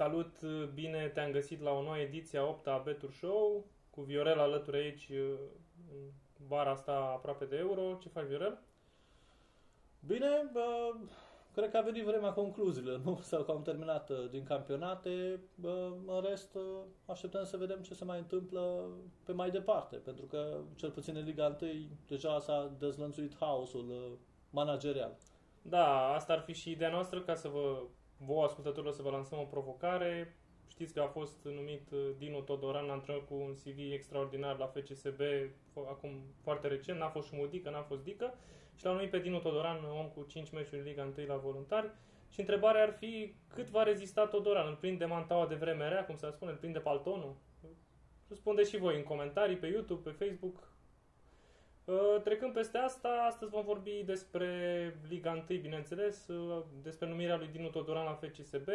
Salut, bine te-am găsit la o nouă ediție a 8 a Betur Show cu Viorel alături aici în bara asta aproape de euro. Ce faci, Viorel? Bine, bă, cred că a venit vremea concluziilor, nu? Sau că am terminat uh, din campionate. Bă, în rest, uh, așteptăm să vedem ce se mai întâmplă pe mai departe, pentru că, cel puțin în Liga 1, deja s-a dezlănțuit haosul uh, managerial. Da, asta ar fi și ideea noastră ca să vă, vouă ascultătorilor, să vă lansăm o provocare. Știți că a fost numit Dinu Todoran antrenor cu un CV extraordinar la FCSB acum foarte recent, n-a fost și Mudică, n-a fost Dică și l-au numit pe Dinu Todoran om cu 5 meciuri în Liga 1 la voluntari și întrebarea ar fi cât va rezista Todoran? Îl prinde mantaua de vreme rea, cum se spune, îl prinde paltonul? Răspundeți și voi în comentarii, pe YouTube, pe Facebook. Uh, trecând peste asta, astăzi vom vorbi despre Liga 1, bineînțeles, uh, despre numirea lui Dinu Todoran la FCSB,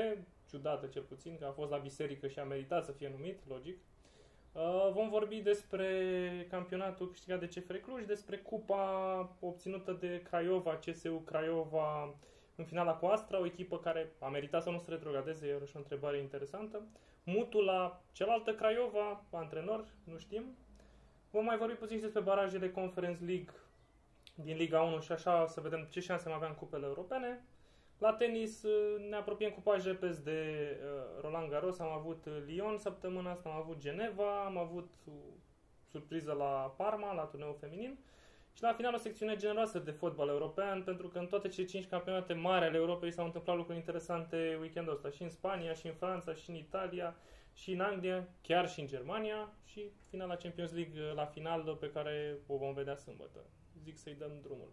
ciudată cel puțin, că a fost la biserică și a meritat să fie numit, logic. Uh, vom vorbi despre campionatul câștigat de CFR Cluj, despre cupa obținută de Craiova, CSU Craiova în finala cu Astra, o echipă care a meritat să nu se retrogradeze, e o întrebare interesantă. Mutul la cealaltă Craiova, antrenor, nu știm. Vom mai vorbi puțin și despre barajele Conference League din Liga 1 și așa să vedem ce șanse mai avea în cupele europene. La tenis uh, ne apropiem cu pași repezi de uh, Roland Garros, am avut uh, Lyon săptămâna asta, am avut Geneva, am avut surpriză la Parma, la turneul feminin. Și la final o secțiune generoasă de fotbal european, pentru că în toate cele cinci campionate mari ale Europei s-au întâmplat lucruri interesante weekendul ăsta, și în Spania, și în Franța, și în Italia, și în Anglia, chiar și în Germania și finala Champions League la final pe care o vom vedea sâmbătă. Zic să-i dăm drumul.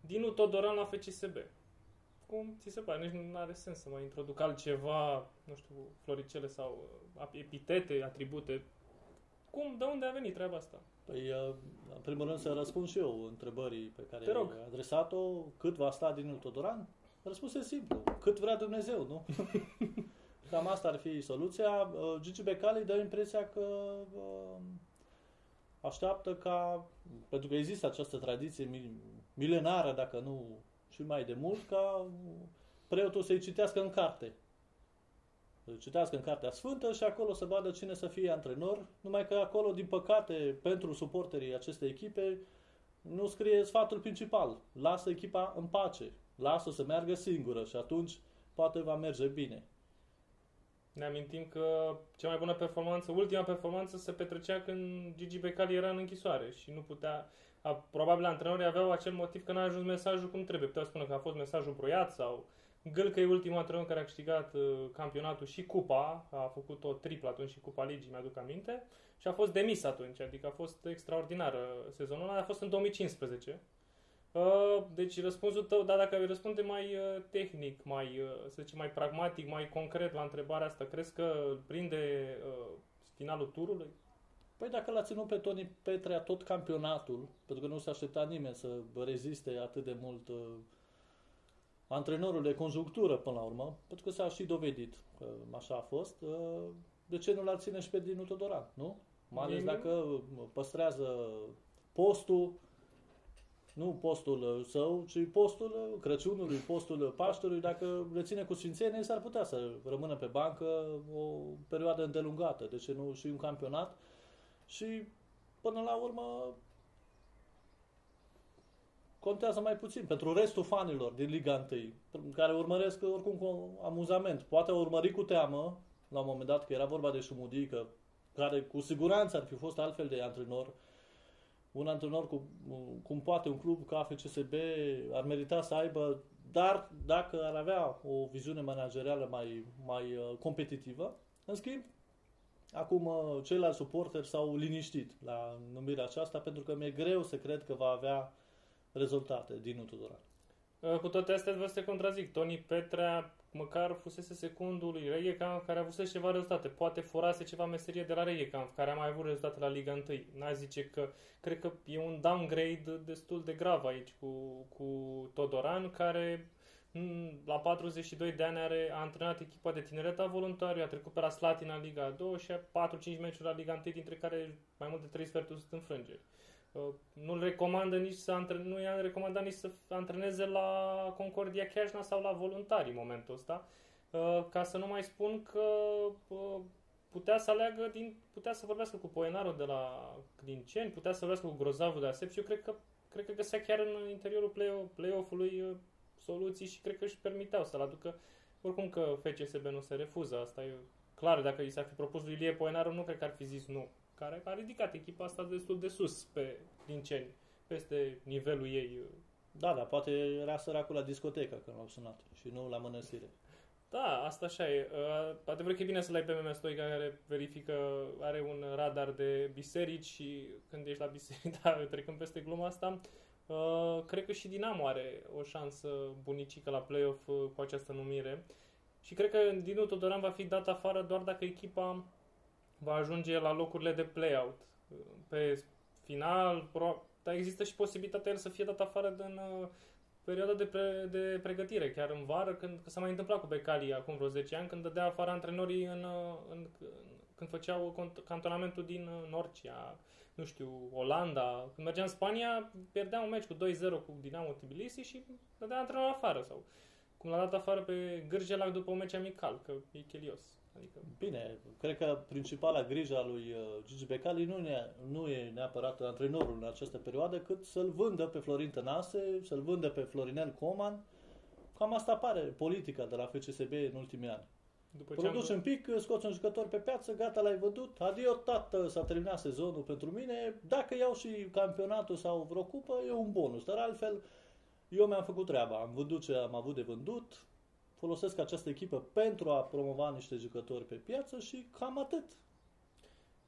Dinu Todoran la FCSB. Cum ți se pare? Nici nu are sens să mai introduc altceva, nu știu, floricele sau uh, epitete, atribute. Cum, de unde a venit treaba asta? Păi, uh, în primul rând să răspund și eu întrebării pe care ai adresat-o. Cât va sta Dinu Todoran? Răspunsul e simplu. Cât vrea Dumnezeu, nu? Cam asta ar fi soluția. Uh, Gigi Becali dă impresia că așteaptă ca, pentru că există această tradiție milenară, dacă nu și mai de mult, ca preotul să-i citească în carte. Să citească în Cartea Sfântă și acolo să vadă cine să fie antrenor, numai că acolo, din păcate, pentru suporterii acestei echipe, nu scrie sfatul principal. Lasă echipa în pace. Lasă să meargă singură și atunci poate va merge bine. Ne amintim că cea mai bună performanță, ultima performanță se petrecea când Gigi Becali era în închisoare și nu putea, a, probabil antrenorii aveau acel motiv că n-a ajuns mesajul cum trebuie. Puteau spune că a fost mesajul broiat sau Gâlcă e ultimul antrenor care a câștigat uh, campionatul și cupa, a făcut o triplă atunci și cupa ligii, mi-aduc aminte, și a fost demis atunci, adică a fost extraordinară sezonul ăla, a fost în 2015. Uh, deci răspunsul tău, dar dacă răspunde mai uh, tehnic, mai, uh, să zicem, mai pragmatic, mai concret la întrebarea asta, crezi că prinde uh, finalul turului? Păi dacă l-a ținut pe Toni Petrea tot campionatul, pentru că nu s-a așteptat nimeni să reziste atât de mult uh, antrenorul de conjunctură până la urmă, pentru că s-a și dovedit că așa a fost, uh, de ce nu l-ar ține și pe Dinu Todoran, nu? Mai ales dacă păstrează postul, nu postul său, ci postul Crăciunului, postul Paștelui, dacă le ține cu sfințenie, s-ar putea să rămână pe bancă o perioadă îndelungată, de ce nu și un campionat și până la urmă contează mai puțin pentru restul fanilor din Liga 1, care urmăresc oricum cu amuzament. Poate urmări cu teamă, la un moment dat, că era vorba de Șumudică, care cu siguranță ar fi fost altfel de antrenor, un antrenor cu, cum poate un club ca FCSB ar merita să aibă, dar dacă ar avea o viziune managerială mai, mai uh, competitivă, în schimb, acum uh, ceilalți suporteri s-au liniștit la numirea aceasta pentru că mi-e greu să cred că va avea rezultate din Tudoran. Uh, cu toate astea vreau să te contrazic. Toni Petrea măcar fusese secundul lui Reghecamp, care a avut ceva rezultate. Poate furase ceva meserie de la Reghecamp, care a mai avut rezultate la Liga 1. N-a zice că, cred că e un downgrade destul de grav aici cu, cu Todoran, care mm, la 42 de ani are, a antrenat echipa de tineret a voluntariu, a trecut pe la Slatina în Liga 2 și a 4-5 meciuri la Liga 1, dintre care mai mult de 3 sferturi sunt înfrângeri. Uh, nu-l recomandă nici să antre- nu i-a recomandat nici să antreneze la Concordia Chiajna sau la voluntari în momentul ăsta. Uh, ca să nu mai spun că uh, putea să aleagă din, putea să vorbească cu Poenarul de la Clinceni, putea să vorbească cu Grozavul de la Sep și eu cred că, cred că găsea chiar în interiorul play- play-off-ului uh, soluții și cred că își permiteau să-l aducă. Oricum că FCSB nu se refuză, asta e clar, dacă i s-ar fi propus lui Ilie Poenaru, nu cred că ar fi zis nu. Care a ridicat echipa asta destul de sus pe Clinceni, peste nivelul ei. Da, dar poate era săracul la discotecă când l-au sunat și nu la mănăstire. Da, asta așa e. Uh, adevărat că e bine să-l ai pe MM Stoica care verifică, are un radar de biserici și când ești la biserică, da, trecând peste gluma asta, uh, cred că și Dinamo are o șansă bunicică la play-off uh, cu această numire. Și cred că Dinu Todoran va fi dat afară doar dacă echipa va ajunge la locurile de play-out. Uh, Pe final, pro- dar există și posibilitatea el să fie dat afară din uh, perioada de, pre, de pregătire, chiar în vară, când că s-a mai întâmplat cu Becali acum vreo 10 ani, când dădea afară antrenorii în, uh, în, în, când făceau cont- cantonamentul din uh, Norcia, nu știu, Olanda. Când mergea în Spania, pierdea un meci cu 2-0 cu Dinamo Tbilisi și dădea antrenorul afară. Sau cum l-a dat afară pe Gârjelac după un meci amical, că e chelios. Adică, Bine, cred că principala grijă a lui uh, Gigi Becali nu e, nu e neapărat antrenorul în această perioadă, cât să-l vândă pe Florin Tănase, să-l vândă pe Florinel Coman. Cam asta pare politica de la FCSB în ultimii ani. după ce am... Produci un pic, scoți un jucător pe piață, gata, l-ai vădut, adio, tată, s-a terminat sezonul pentru mine, dacă iau și campionatul sau vreo cupă, e un bonus, dar altfel eu mi-am făcut treaba, am vândut ce am avut de vândut, folosesc această echipă pentru a promova niște jucători pe piață și cam atât.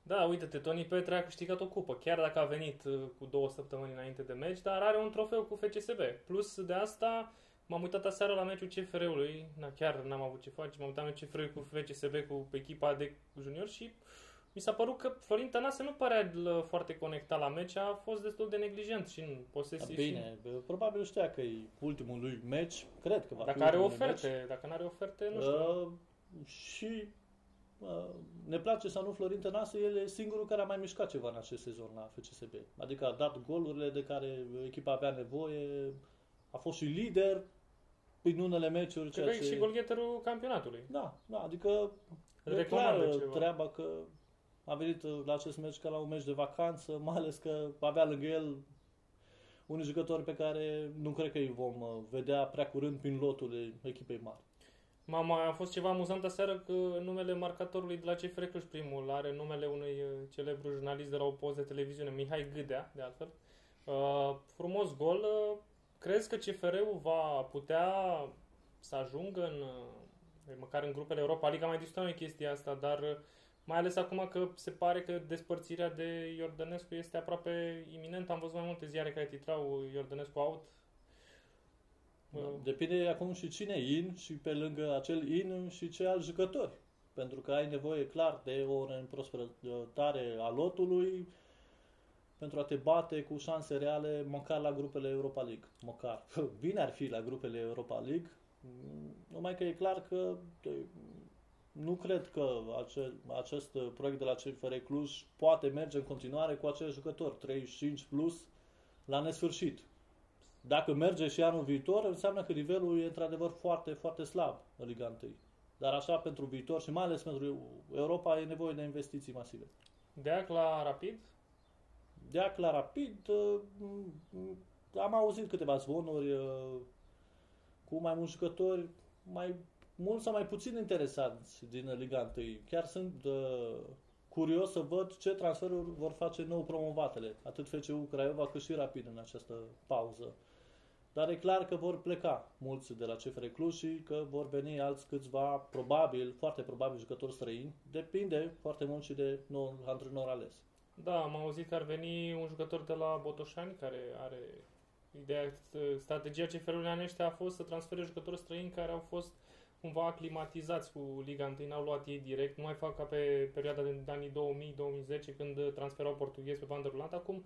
Da, uite-te, Toni Petre a câștigat o cupă, chiar dacă a venit uh, cu două săptămâni înainte de meci, dar are un trofeu cu FCSB. Plus de asta, m-am uitat aseară la meciul CFR-ului, na, chiar n-am avut ce face, m-am uitat la meciul CFR-ului cu FCSB, cu echipa de junior și mi s-a părut că Florin Tănase nu părea l- foarte conectat la meci, a fost destul de neglijent și în Da, posesie. bine, probabil știa că e ultimul lui meci, cred că va și dacă fi are ultimul oferte, meci. dacă nu are oferte, nu știu. Uh, și uh, ne place sau nu Florin Tănase, el e singurul care a mai mișcat ceva în acest sezon la FCSB. Adică a dat golurile de care echipa avea nevoie, a fost și lider în unele meciuri. Cred Ceea că e ce... și golgheterul campionatului. Da, da, adică Îl e recomandă clară ceva. treaba că a venit uh, la acest meci ca la un meci de vacanță, mai ales că avea lângă el unii jucători pe care nu cred că îi vom uh, vedea prea curând prin lotul echipei mari. Mama, a fost ceva amuzant aseară că numele marcatorului de la CFR Cluj primul are numele unui uh, celebru jurnalist de la o poză de televiziune, Mihai Gâdea, de altfel. Uh, frumos gol. Uh, crezi că CFR-ul va putea să ajungă în, uh, măcar în grupele Europa League? Am mai discutat noi chestia asta, dar uh, mai ales acum că se pare că despărțirea de Iordănescu este aproape iminentă. Am văzut mai multe ziare care titrau Iordănescu out. Uh, Da. Depinde acum și cine e in și pe lângă acel in și ce alt jucători. Pentru că ai nevoie clar de o reîmprospătare a lotului pentru a te bate cu șanse reale măcar la grupele Europa League. Măcar. Bine ar fi la grupele Europa League, mm, numai că e clar că de, nu cred că acel, acest proiect de la CFR Cluj poate merge în continuare cu acel jucător 35 plus la nesfârșit. Dacă merge și anul viitor, înseamnă că nivelul e într-adevăr foarte, foarte slab în Liga 1. Dar așa pentru viitor și mai ales pentru Europa e nevoie de investiții masive. Deac la Rapid? Deac la Rapid, uh, m- am auzit câteva zvonuri uh, cu mai mulți jucători, mai mult sau mai puțin interesanți din Liga 1. Chiar sunt uh, curios să văd ce transferuri vor face nou promovatele, atât FCU Craiova cât și Rapid în această pauză. Dar e clar că vor pleca mulți de la CFR Cluj și că vor veni alți câțiva, probabil, foarte probabil, jucători străini. Depinde foarte mult și de noul antrenor ales. Da, am auzit că ar veni un jucător de la Botoșani care are ideea, strategia CFR-ului anul ăștia a fost să transfere jucători străini care au fost cumva aclimatizați cu Liga 1, n-au luat ei direct, nu mai fac ca pe perioada de anii 2000-2010 când transferau portughezi pe bandă rulantă. Acum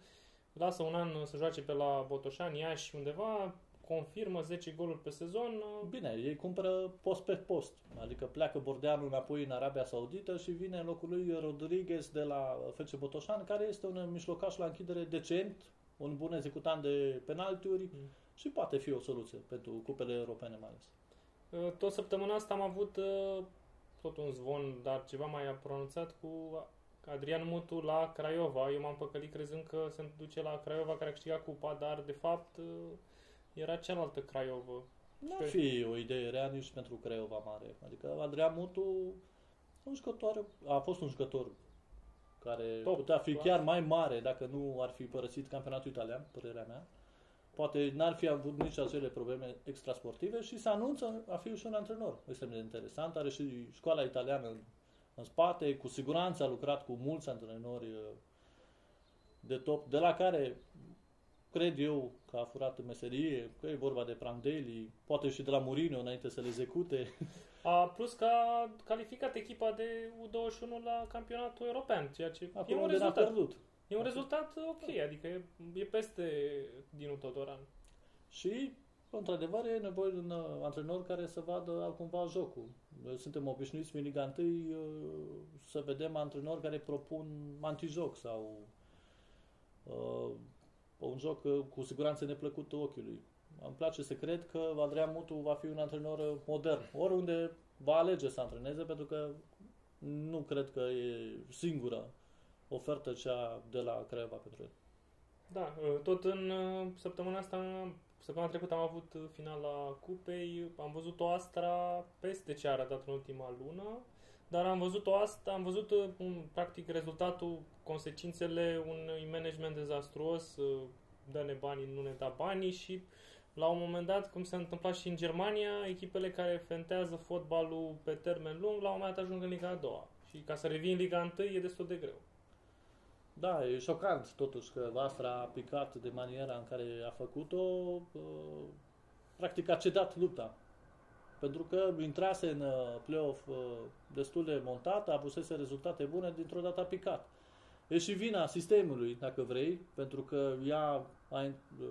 lasă un an să joace pe la Botoșani, Iași, undeva, confirmă 10 goluri pe sezon. uh, Bine, ei cumpără post pe post. Adică pleacă Bordeanu înapoi în Arabia Saudită și vine în locul lui Rodriguez de la FC Botoșan, care este un mijlocaș la închidere decent, un bun executant de penaltiuri Mm. și poate fi o soluție pentru cupele europene mai ales. Uh, Tot săptămâna asta am avut uh, tot un zvon, dar ceva mai pronunțat cu Adrian Mutu la Craiova. Eu m-am păcălit crezând că se duce la Craiova care a câștigat cupa, dar de fapt uh, era cealaltă Craiova. Nu Și- ar fi o idee rea nici pentru Craiova Mare. Adică Adrian Mutu un jucător, a fost un jucător care Top, putea fi clar. chiar mai mare dacă nu ar fi părăsit campionatul italian, părerea mea. Poate n-ar fi avut nici acele probleme extrasportive și se anunță a fi și un antrenor extrem de interesant. Are și școala italiană în, în spate, cu siguranță a lucrat cu mulți antrenori uh, de top, de la care cred eu că a furat în meserie, că e vorba de Prandelli, poate și de la Mourinho înainte să le execute. A, plus că a calificat echipa de U21 la campionatul european, ceea ce e Acolo un unde n-a rezultat. pierdut. E un rezultat ok, adică e, e peste Dinu Todoran. Și, într-adevăr, e nevoie de un uh, antrenor care să vadă cumva jocul. Noi suntem obișnuiți în Liga 1 uh, să vedem antrenori care propun antijoc sau uh, un joc uh, cu siguranță neplăcut ochiului. Îmi place să cred că Adrian Mutu va fi un antrenor uh, modern, oriunde va alege să antreneze, pentru că nu cred că e singura ofertă cea de la Craiova pentru el. Da, tot în uh, săptămâna asta, săptămâna trecută am avut uh, finala cupei, am văzut o Astra peste ce a arătat în ultima lună, dar am văzut o asta, am văzut uh, un, practic rezultatul, consecințele unui management dezastruos, uh, dă-ne banii, nu ne da banii și la un moment dat, cum s-a întâmplat și în Germania, echipele care fentează fotbalul pe termen lung, la un moment dat ajung în Liga a doua. Și ca să revii în Liga 1 e destul de greu. Da, e șocant totuși că Vastra a picat de maniera în care a făcut-o, uh, practic a cedat lupta. Pentru că intrase în uh, play-off uh, destul de montat, a avusese rezultate bune, dintr-o dată a picat. E și vina sistemului, dacă vrei, pentru că ea a, uh,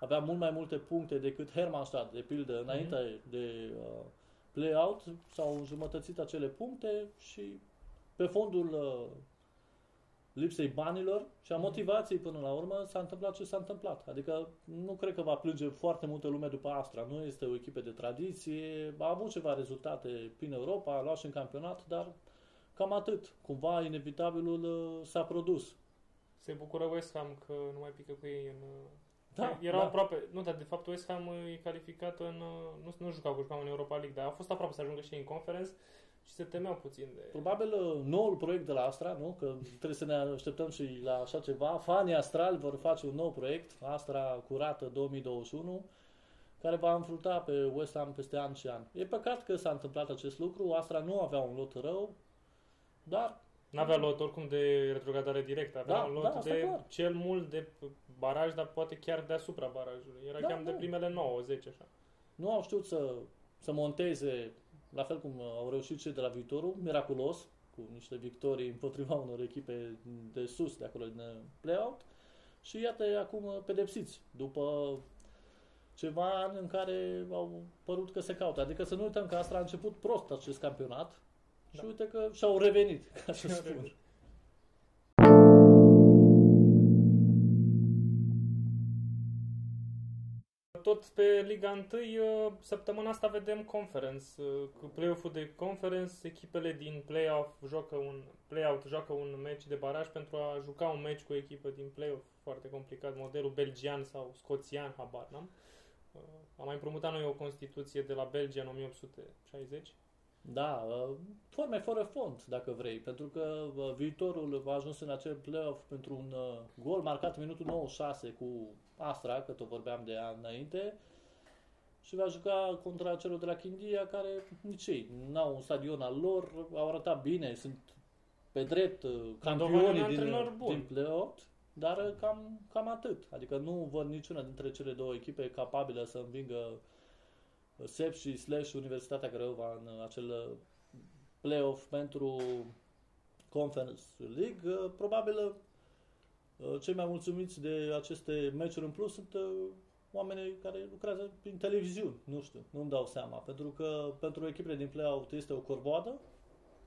avea mult mai multe puncte decât Hermannstadt, de pildă, înainte de uh, play-out, s-au înjumătățit acele puncte și pe fondul uh, lipsei banilor și a motivației până la urmă s-a întâmplat ce s-a întâmplat. Adică nu cred că va plânge foarte multă lume după Astra. Nu este o echipă de tradiție, a avut ceva rezultate prin Europa, a luat și în campionat, dar cam atât. Cumva inevitabilul uh, s-a produs. Se bucură West Ham că nu mai pică cu ei în... uh, Da, Erau da. aproape... Nu, dar de fapt West Ham e calificat în... uh, Nu, nu jucau cu jucau în Europa League, dar a fost aproape să ajungă și ei în conference și se temeau puțin de... Probabil uh, noul proiect de la Astra, nu? Că trebuie să ne așteptăm și la așa ceva. Fanii Astral vor face un nou proiect, Astra Curată 2021, care va înfrunta pe West Ham peste ani și ani. E păcat că s-a întâmplat acest lucru. Astra nu avea un lot rău, dar N-avea lot oricum de retrogradare directă, avea Da, un lot da, asta de clar. cel mult de baraj, dar poate chiar deasupra barajului. Era Da, chiar de da. primele 9, 10 așa. nu au știut să, să monteze, la fel cum au reușit cei de la Viitorul, miraculos, cu niște victorii împotriva unor echipe de sus, de acolo din uh, play-out. Și iată acum uh, pedepsiți, după ceva ani în care au părut că se caută. Adică să nu uităm că Astra a început prost acest campionat și Da. uite că și-au revenit, ca să Și-au spun. revenit. Tot pe Liga 1, uh, săptămâna asta vedem conference. uh, Cu play-off-ul de conference, echipele din play-off joacă un play-out joacă un meci de baraj pentru a juca un meci cu o echipă din play-off. Foarte complicat, modelul belgian sau scoțian, habar n-am. Uh, Am mai împrumutat noi o Constituție de la Belgia în 1860. Da, uh, forme fără fond, dacă vrei, pentru că uh, viitorul a ajuns în acel play-off pentru un uh, gol marcat în minutul 96 cu Astra, că tot vorbeam de ea înainte, și va juca contra celor de la Chindia, care nici ei n-au un stadion al lor, au arătat bine, sunt pe drept uh, Mandovani e un campioni din, antrenor bun. din play-off, dar uh, cam, cam atât. Adică nu văd niciuna dintre cele două echipe capabilă să învingă SEP și Slash Universitatea Craiova în uh, acel uh, play-off pentru Conference League. Uh, Probabil uh, cei mai mulțumiți de aceste meciuri în plus sunt uh, oamenii care lucrează prin televiziuni, nu știu, nu-mi dau seama, pentru că pentru echipele din play-out este o corvoadă,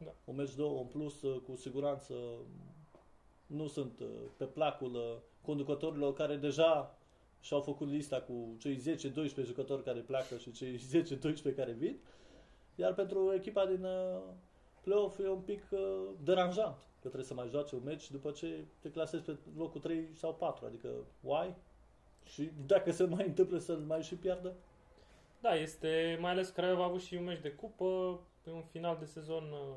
Da. un meci două în plus, uh, cu siguranță nu sunt uh, pe placul uh, conducătorilor care deja și-au făcut lista cu cei 10-12 jucători care pleacă și cei 10-12 care vin, iar pentru echipa din uh, play-off e un pic uh, deranjant că trebuie să mai joace un meci după ce te clasezi pe locul 3 sau 4, adică why? Și dacă se mai întâmplă să mai și piardă? Da, este, mai ales Craiova a avut și un meci de cupă, pe un final de sezon uh,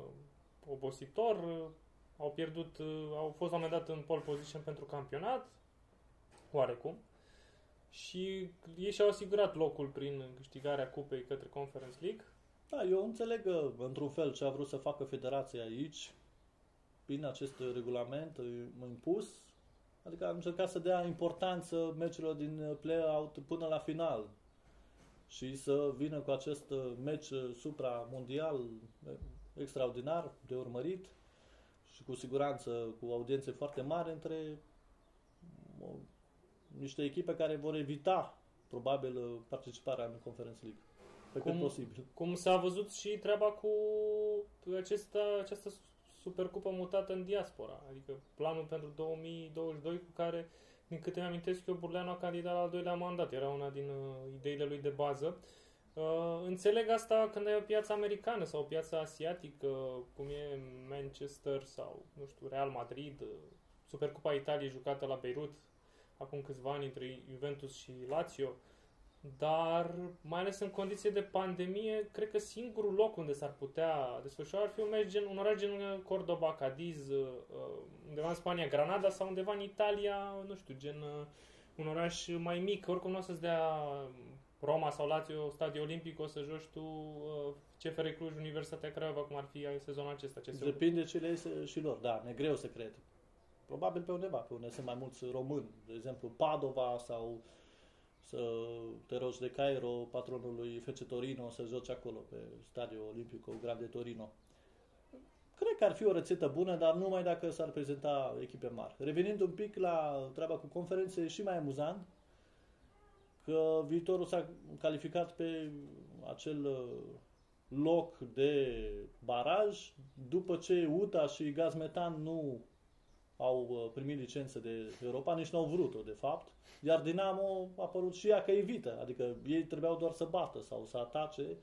obositor, uh, au pierdut, uh, au fost amendat în pole position pentru campionat, oarecum, și ei și-au asigurat locul prin câștigarea cupei către Conference League. Da, eu înțeleg uh, într-un fel ce a vrut să facă federația aici, prin acest regulament uh, impus, adică a încercat să dea importanță meciurilor din uh, play-out până la final și să vină cu acest uh, meci uh, supra-mondial uh, extraordinar de urmărit și cu siguranță cu audiențe foarte mari între uh, niște echipe care vor evita probabil uh, participarea în Conference League. Pe cât Cum- posibil. Cum s-a văzut și treaba cu acesta, această supercupă mutată în diaspora, adică planul pentru 2022 cu care, din câte mi amintesc eu, Burleanu a candidat la al doilea mandat, era una din uh, ideile lui de bază. Uh, înțeleg asta când ai o piață americană sau o piață asiatică, cum e Manchester sau, nu știu, Real Madrid, uh, Supercupa Italiei jucată la Beirut acum câțiva ani între Juventus și Lazio. Dar, mai ales în condiții de pandemie, cred că singurul loc unde s-ar putea desfășura ar fi un, meci gen, un oraș gen Cordoba, Cadiz, uh, undeva în Spania, Granada sau undeva în Italia, nu știu, gen uh, un oraș mai mic. Oricum nu o să-ți dea Roma sau Lazio Stadiu Olimpic, o să joci tu uh, CFR Cluj, Universitatea Craiova, cum ar fi sezonul acesta. Ce se Depinde ce le iese și lor, da, ne greu să cred. Probabil pe undeva, pe unde sunt mai mulți români, de exemplu Padova sau să te rogi de Cairo, patronul lui FC Torino, să joci acolo pe Stadiul Olimpico Grande Torino. Cred că ar fi o rețetă bună, dar numai dacă s-ar prezenta echipe mari. Revenind un pic la treaba cu conferințe, e și mai amuzant că viitorul s-a calificat pe acel uh, loc de baraj după ce UTA și Gazmetan nu au uh, primit licență de Europa, nici nu au vrut-o, de fapt. Iar Dinamo a apărut și ea că evită, adică ei trebuiau doar să bată sau să atace,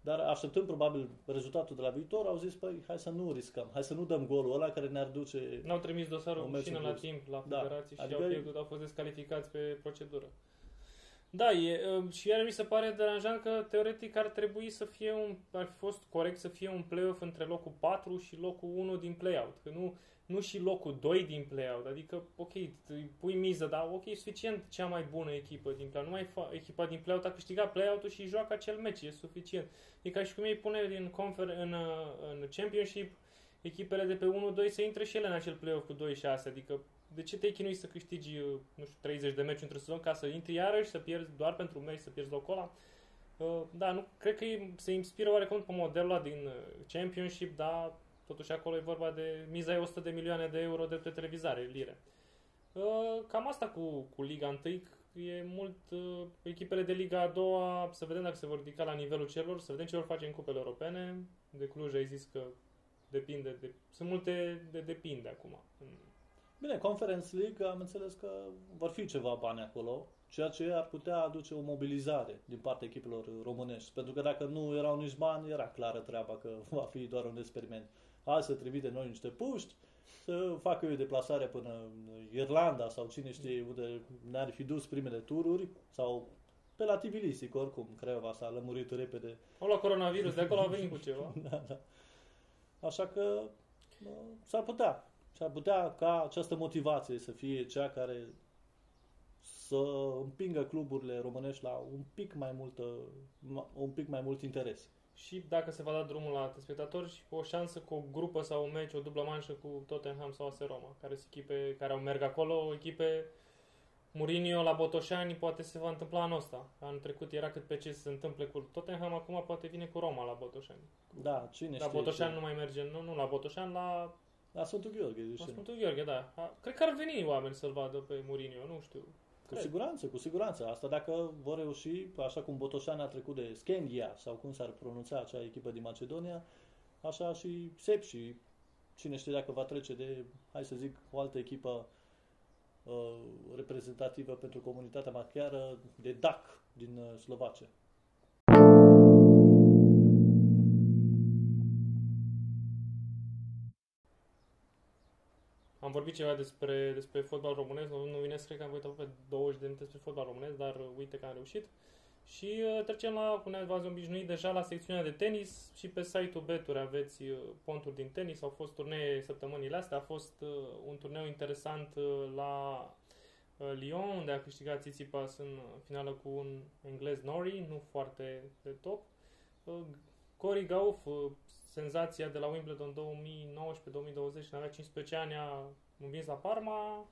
dar așteptând probabil rezultatul de la viitor, au zis, păi, hai să nu riscăm, hai să nu dăm golul ăla care ne-ar duce... N-au trimis dosarul Un în meci șină în la plus. timp la Da. federație și Adică au e- pierdut, au fost descalificați pe procedură. Da, e, um, și iar mi se pare deranjant că teoretic ar trebui să fie un, ar fi fost corect să fie un play-off între locul 4 și locul 1 din play-out. Că nu, nu și locul 2 din play-out. Adică, ok, îi pui miză, dar ok, e suficient cea mai bună echipă din play-out. Nu mai fa- echipa din play-out a câștigat play-out-ul și joacă acel meci, e suficient. E ca și cum ei pune din confer, în, uh, în championship echipele de pe 1-2 să intre și ele în acel play-off cu 2-6. Adică de ce te-ai chinui să câștigi, uh, nu știu, 30 de meciuri într-o sezon ca să intri iarăși, să pierzi doar pentru un meci, să pierzi locul ăla? Uh, Da, nu, cred că e- se inspiră oarecum pe modelul ăla din uh, Championship, dar totuși acolo e vorba de, miza e 100 de milioane de euro de pe televizare, lire. Uh, Cam asta cu, cu Liga 1, e mult uh, echipele de Liga a doua, să vedem dacă se vor ridica la nivelul celor, să vedem ce vor face în cupele europene. De Cluj ai zis că depinde, de, sunt multe de depinde acum. Bine, Conference League am înțeles că vor fi ceva bani acolo, ceea ce ar putea aduce o mobilizare din partea echipelor românești. Pentru că dacă nu erau nici bani, era clară treaba că va fi doar un experiment. Hai să trimite noi niște puști, să facă o deplasare până în Irlanda sau cine știe unde ne-ar fi dus primele tururi sau pe la Tbilisi, că oricum Craiova s-a lămurit repede Au luat coronavirus, de acolo au venit cu ceva. da, da. Așa că uh, s-ar putea. S-ar putea ca această motivație să fie cea care să împingă cluburile românești la un pic mai mult, un pic mai mult interes. Și dacă se va da drumul la telespectatori și cu o șansă cu o grupă sau un meci, o dublă manșă cu Tottenham sau AS Roma, care sunt echipe care au merg acolo, echipe Mourinho la Botoșani poate se va întâmpla anul ăsta. Anul trecut era cât pe ce se întâmple cu Tottenham, acum poate vine cu Roma la Botoșani. Da, cine La știe. Botoșani ce- nu mai merge, nu, nu la Botoșani, la, La Sfântul Gheorghe, la zice. Sfântul Gheorghe, da. A, cred că ar veni oameni să-l vadă pe Mourinho, nu știu. Cu siguranță, cu siguranță. Asta dacă vor reuși, așa cum Botoșan a trecut de Skendia, sau cum s-ar pronunța acea echipă din Macedonia, așa și Sep și cine știe dacă va trece de, hai să zic, o altă echipă uh, reprezentativă pentru comunitatea maghiară, de DAC din uh, Slovacia. Am vorbit ceva despre, despre fotbal românesc, nu, nu vine să cred că am uitat pe 20 de minute despre fotbal românesc, dar uh, uite că am reușit. Și uh, trecem la, cum ne-ați obișnuit deja, la secțiunea de tenis și pe site-ul Beturi aveți uh, ponturi din tenis. Au fost turnee săptămânile astea, a fost uh, un turneu interesant uh, la uh, Lyon, unde a câștigat Tsitsipas în finală cu un englez Nori, nu foarte de top. Uh, Cory Gauff, uh, senzația de la Wimbledon 2019-2020, când avea 15 ani, a învins la Parma,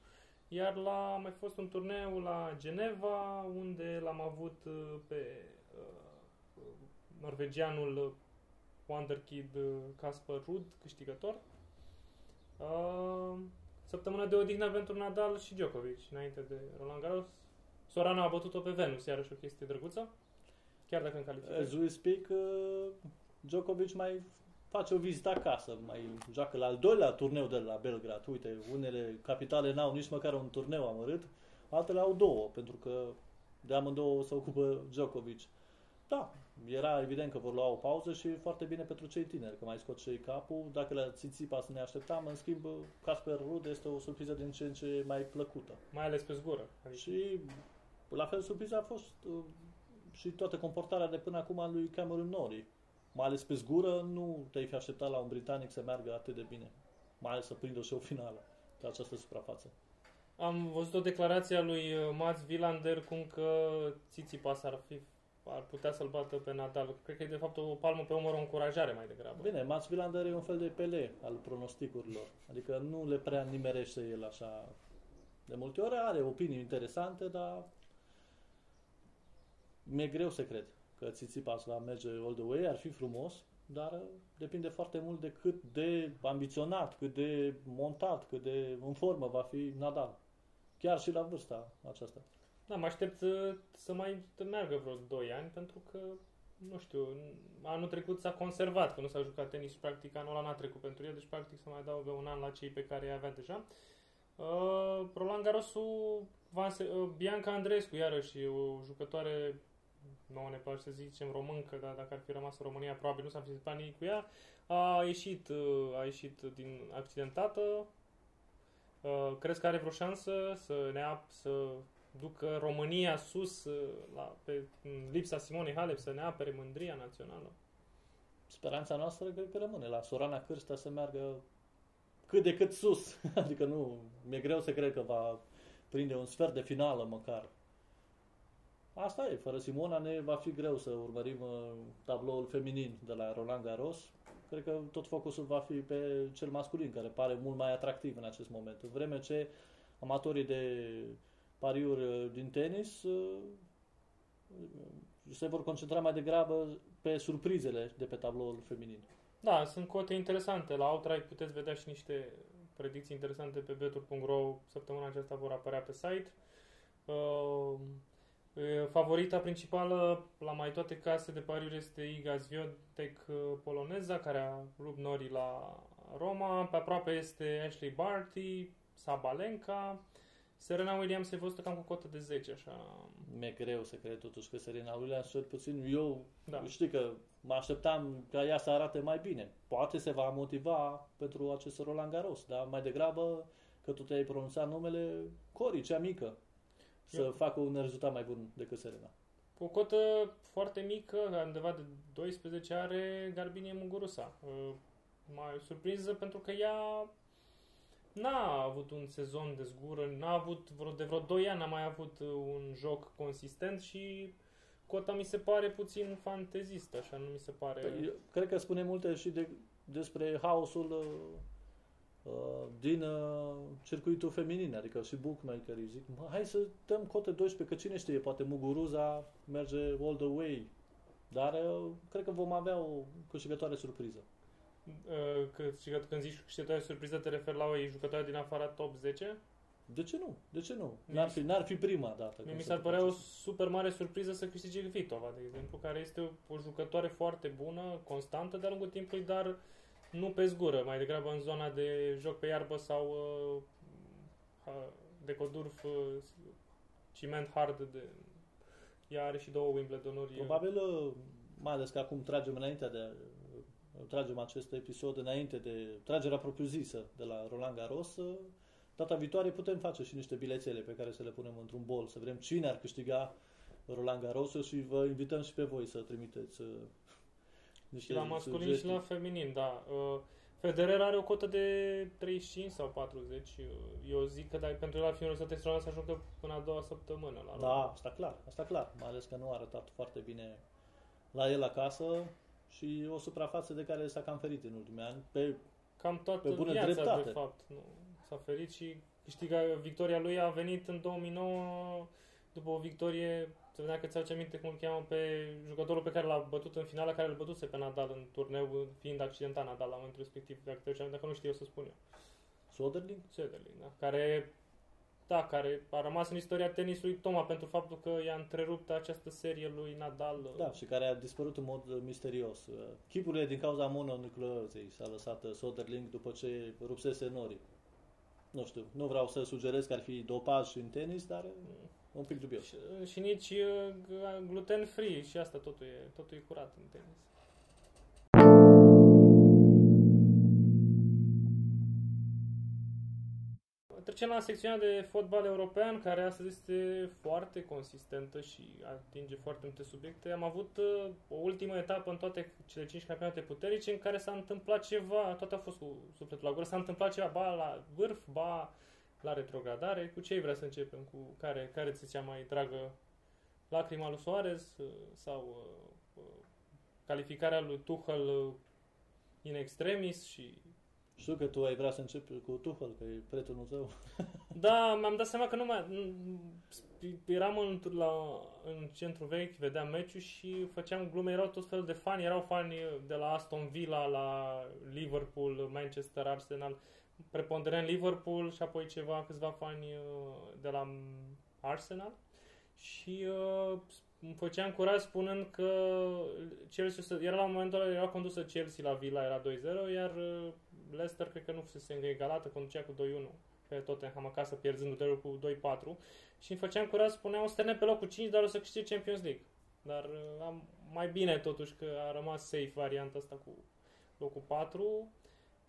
iar la, a mai fost un turneu la Geneva, unde l-am avut uh, pe uh, norvegianul Wonderkid uh, Casper Ruud, câștigător. Uh, săptămână de odihnă pentru Nadal și Djokovic, înainte de Roland Garros. Sorana a bătut-o pe Venus, iarăși o chestie drăguță. Chiar dacă în calificare. As we speak, uh, Djokovic mai face o vizită acasă, mai joacă la al doilea turneu de la Belgrad. Uite, unele capitale n-au nici măcar un turneu amărât, altele au două, pentru că de amândouă se ocupă Djokovic. Da, era evident că vor lua o pauză și foarte bine pentru cei tineri, că mai scot și capul. Dacă la Tsitsipas să ne așteptam, în schimb, Casper Ruud este o surpriză din ce în ce mai plăcută. Mai ales pe zgură. Adică, Și la fel surpriza a fost uh, și toată comportarea de până acum a lui Cameron Norrie. Mai ales pe zgură, nu te-ai fi așteptat la un britanic să meargă atât de bine. Mai ales să prindă și o finală pe această suprafață. Am văzut o declarație a lui uh, Mats Wilander cum că Tsitsipas ar fi ar putea să-l bată pe Nadal. Cred că e de fapt o palmă pe umăr, o încurajare mai degrabă. Bine, Mats Wilander e un fel de pele al pronosticurilor. Adică nu le prea nimerește el așa. De multe ori are opinii interesante, dar mi-e greu să cred că Tsitsipas va merge all the way, ar fi frumos, dar uh, depinde foarte mult de cât de ambiționat, cât de montat, cât de în formă va fi Nadal. Chiar și la vârsta aceasta. Da, mă aștept uh, să mai meargă vreo 2 ani, pentru că, nu știu, anul trecut s-a conservat, că nu s-a jucat tenis și practic anul ăla n-a trecut pentru el, deci practic să mai adaugă un an la cei pe care i avea deja. Uh, Roland Garrosul, va se- uh, Bianca Andreescu, iarăși, e o jucătoare nouă ne place să zicem româncă, dar dacă ar fi rămas în România, probabil nu s-am fi zis nimic cu ea. A ieșit, uh, a ieșit din accidentată. Uh, crezi că are vreo șansă să ne ap- să ducă România sus uh, la, pe în lipsa Simonei Halep, să ne apere mândria națională? Speranța noastră cred că rămâne la Sorana Cârstea să meargă cât de cât sus. adică nu, mi-e greu să cred că va prinde un sfert de finală măcar. Asta e, fără Simona ne va fi greu să urmărim uh, tabloul feminin de la Roland Garros. Cred că tot focusul va fi pe cel masculin, care pare mult mai atractiv în acest moment. În vreme ce amatorii de pariuri uh, din tenis uh, se vor concentra mai degrabă pe surprizele de pe tabloul feminin. Da, sunt cote interesante. La Outright puteți vedea și niște predicții interesante pe betur.ro. Săptămâna aceasta vor apărea pe site. Uh, e, favorita principală la mai toate case de pariuri este Iga Swiatek uh, poloneza, care a rupt norii la Roma. Pe aproape este Ashley Barty, Sabalenka. Serena Williams e văzută cam cu cotă de 10, așa. Mi-e greu să cred totuși că Serena Williams, cel puțin eu, Da. știi că mă așteptam ca ea să arate mai bine. Poate se va motiva pentru acest Roland Garros, dar mai degrabă că tu te-ai pronunțat numele Cori, cea mică, să Eu- facă un rezultat mai bun decât Serena. Cu o cotă foarte mică, undeva de 12, are Garbinie Muguruza. Uh, Mai surpriză pentru că ea n-a avut un sezon de zgură, n-a avut vreo, de vreo 2 ani, n-a mai avut uh, un joc consistent și cota mi se pare puțin fantezistă, așa nu mi se pare... Păi, eu cred că spune multe și de, despre haosul uh, uh, din uh, circuitul feminin, adică și bookmakerii zic, mă, hai să dăm cote 12, că cine știe, poate Muguruza merge all the way. Dar uh, cred că vom avea o câștigătoare surpriză. Uh, că, și că când zici câștigătoare surpriză te referi la o jucătoare din afara top 10? De ce nu? De ce nu? N-ar fi, n-ar fi prima dată. Mie când mi se s-ar părea o întâmplă așa. super mare surpriză să câștige Vitova, de exemplu, care este o, o jucătoare foarte bună, constantă de-a lungul timpului, dar nu pe zgură, mai degrabă în zona de joc pe iarbă sau uh, ha- de codurf, uh, ciment hard. De... Ea are și două Wimbledon-uri. Probabil, uh, mai ales că acum tragem înainte de uh, tragem acest episod înainte de tragerea propriu-zisă de la Roland Garros, uh, data viitoare putem face și niște bilețele pe care să le punem într-un bol, să vedem cine ar câștiga Roland Garros și vă invităm și pe voi să trimiteți uh, niște Și la masculin și sugestii. la feminin, da. Uh, Federer are o cotă de 35 sau 40. Uh, Eu zic că dacă pentru el ar fi un rezultat extraordinar să ajungă până a doua săptămână. La Da, asta clar, asta clar, mai ales că nu a arătat foarte bine la el acasă și o suprafață de care s-a cam ferit în ultimii ani. Pe, Cam toată Pe bună viața, dreptate. de fapt. Nu, s-a ferit și câștiga, victoria lui a venit în 2009 după o victorie, să vedea că ți aduce aminte cum îl cheamă pe jucătorul pe care l-a bătut în finală, care îl bătuse pe Nadal în turneu, fiind accidentat Nadal la momentul respectiv, dacă, te duci- dacă nu știu eu să spun eu. Soderling? Söderling, da? Care, da, care a rămas în istoria tenisului tocmai pentru faptul că i-a întrerupt această serie lui Nadal. Da, și care a dispărut în mod uh, misterios. Uh, Chipurile din cauza mononucleozei s-a lăsat uh, Soderling după ce rupsese norii. Nu știu, nu vreau să sugerez că ar fi dopaj în tenis, dar uh, un pic dubios. Și, și nici uh, gluten free și asta totul e, totul e curat în tenis. Trecem la secțiunea de fotbal european, care astăzi este foarte consistentă și atinge foarte multe subiecte. Am avut uh, o ultimă etapă în toate cele 5 campionate puternice în care s-a întâmplat ceva, toate a fost cu sufletul la gură, s-a întâmplat ceva, ba la vârf, ba la retrogradare. Cu ce ai vrea să începem? Cu care, care ți cea mai dragă lacrima lui Suarez uh, sau uh, uh, calificarea lui Tuchel uh, in extremis și Știu că tu ai vrea să începi cu Tuchel, că e prietenul tău. Da, mi-am dat seama că nu mai... n- Eram în, la, în centru vechi, vedeam meciul și făceam glume, erau tot felul de fani, erau fani de la Aston Villa, la Liverpool, Manchester, Arsenal, preponderent Liverpool și apoi ceva, câțiva fani uh, de la Arsenal. Și uh, îmi făceam curaj spunând că Chelsea, o să- era la momentul ăla, era condusă Chelsea la Villa, era 2-0, iar uh, Leicester cred că nu fusese încă egalată, conducea cu 2-1 pe Tottenham acasă, pierzându-te cu 2-4 și îmi făceam curaj, spuneam, o să termine pe locul 5, dar o să câștige Champions League. Dar uh, am mai bine totuși că a rămas safe varianta asta cu locul 4,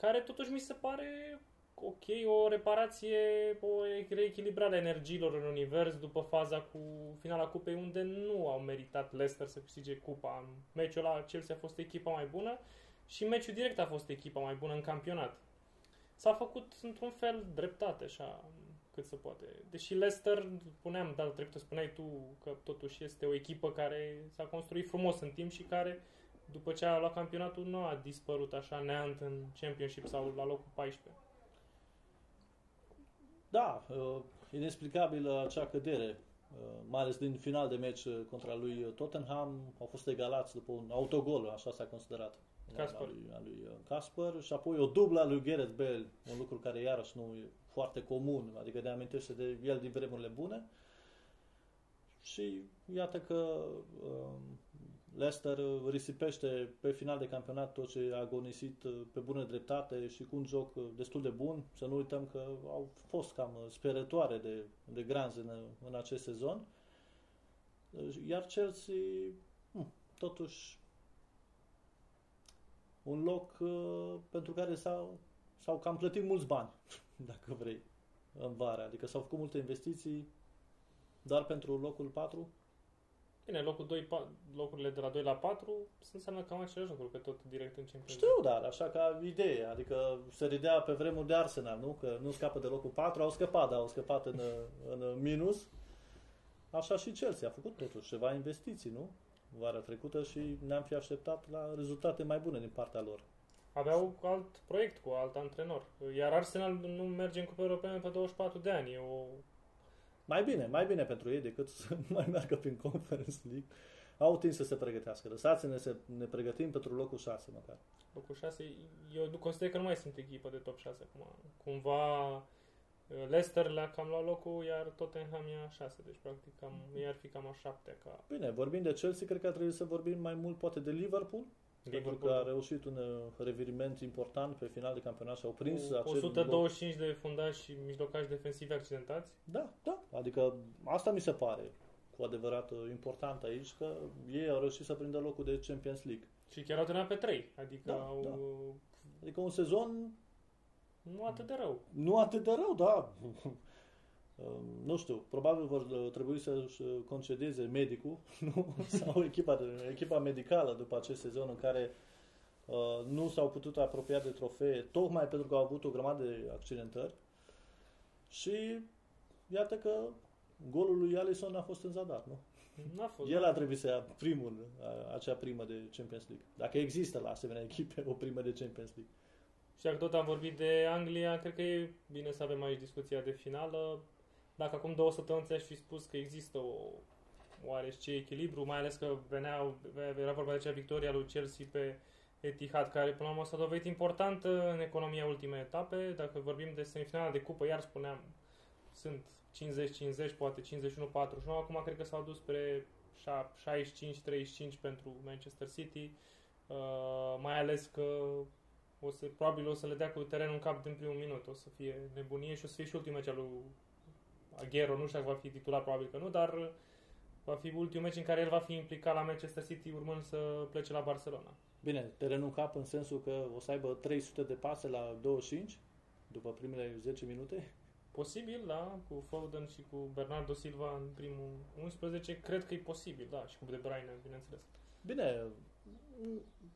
care totuși mi se pare ok, o reparație, o reechilibrare a energiilor în univers după faza cu finala cupei unde nu au meritat Leicester să câștige cupa. Meciul la Chelsea a fost echipa mai bună și meciul direct a fost echipa mai bună în campionat. S-a făcut într-un fel dreptate, așa, cât se poate. Deși Leicester, spuneam data trecută, spuneai tu că totuși este o echipă care s-a construit frumos în timp și care, după ce a luat campionatul, nu a dispărut așa neant în Championship sau la locul 14. Da, uh, inexplicabilă acea cădere, uh, mai ales din final de meci uh, contra lui Tottenham, au fost egalați după un autogol, așa s-a considerat. Casper. A lui, a lui uh, Casper și apoi o dublă a lui Gareth Bale, un lucru care iarăși nu e foarte comun, adică ne amintește de el din vremurile bune. Și iată că um, Leicester uh, risipește pe final de campionat tot ce a agonisit uh, pe bună dreptate și cu un joc uh, destul de bun. Să nu uităm că au fost cam uh, sperătoare de, de granzi în, în acest sezon. Uh, Iar Chelsea, hm, totuși, un loc uh, pentru care s-au, s-au cam plătit mulți bani, dacă vrei, în vară. Adică s-au făcut multe investiții doar pentru locul 4. Bine, locul 2, pa- locurile de la 2 la 4 înseamnă cam același lucru, că tot direct în Champions League. Știu, dar așa ca idee, adică se ridea pe vremuri de Arsenal, nu? Că nu scapă de locul 4, au scăpat, dar au scăpat în, în minus. Așa și Chelsea a făcut totuși ceva investiții, nu? Vara trecută și ne-am fi așteptat la rezultate mai bune din partea lor. Aveau alt proiect cu alt antrenor. Iar Arsenal nu merge în Cupa Europeană pe 24 de ani. E o... Mai bine, mai bine pentru ei decât să mai meargă prin Conference League. Au timp să se pregătească. Lăsați-ne să ne pregătim pentru locul 6 măcar. Locul 6, eu nu consider că nu mai sunt echipă de top 6 acum. Cumva Leicester le-a cam luat locul, iar Tottenham e a 6, deci practic cam, ei ar fi cam a 7 ca Bine, vorbim de Chelsea, cred că ar trebui să vorbim mai mult poate de Liverpool, pentru că a reușit un uh, reviriment important pe final de campionat și au prins cu acel 125 de fundași și mijlocași defensivi accidentați. Da, da, adică asta mi se pare cu adevărat uh, important aici, că ei au reușit să prindă locul de Champions League. Și chiar au terminat pe 3, adică Da, au, da. Adică un sezon nu atât de rău. nu atât de rău, da. Um, nu știu, probabil vor uh, trebui să-și uh, concedeze medicul nu? sau echipa, de- echipa medicală după acest sezon în care uh, nu s-au putut apropia de trofee, tocmai pentru că au avut o grămadă de accidentări. Și iată că golul lui Alisson a fost în zadar, nu? N-a fost. El a trebuit să ia primul, a- acea primă de Champions League. Dacă există la asemenea echipe o primă de Champions League. Și dacă tot am vorbit de Anglia, cred că e bine să avem aici discuția de finală. Dacă acum două săptămâni ți-aș fi spus că există o oarește echilibru, mai ales că venea, era vorba de acea victoria lui Chelsea pe Etihad, care până la urmă s-a dovedit importantă în economia ultimei etape. Dacă vorbim de semifinala de cupă, iar spuneam, sunt 50-50, poate 51-49, acum cred că s-au dus spre 65-35 pentru Manchester City, uh, mai ales că o să, probabil o să le dea cu terenul în cap din primul minut, o să fie nebunie și o să fie și ultimul meci al lui Aguero, nu știu dacă va fi titular, probabil că nu, dar va fi ultimul meci în care el va fi implicat la Manchester City urmând să plece la Barcelona. Bine, terenul în cap în sensul că o să aibă 300 de pase la 25 după primele 10 minute. Posibil, da, cu Foden și cu Bernardo Silva în primul 11, cred că e posibil, da, și cu De Bruyne, bineînțeles. Bine,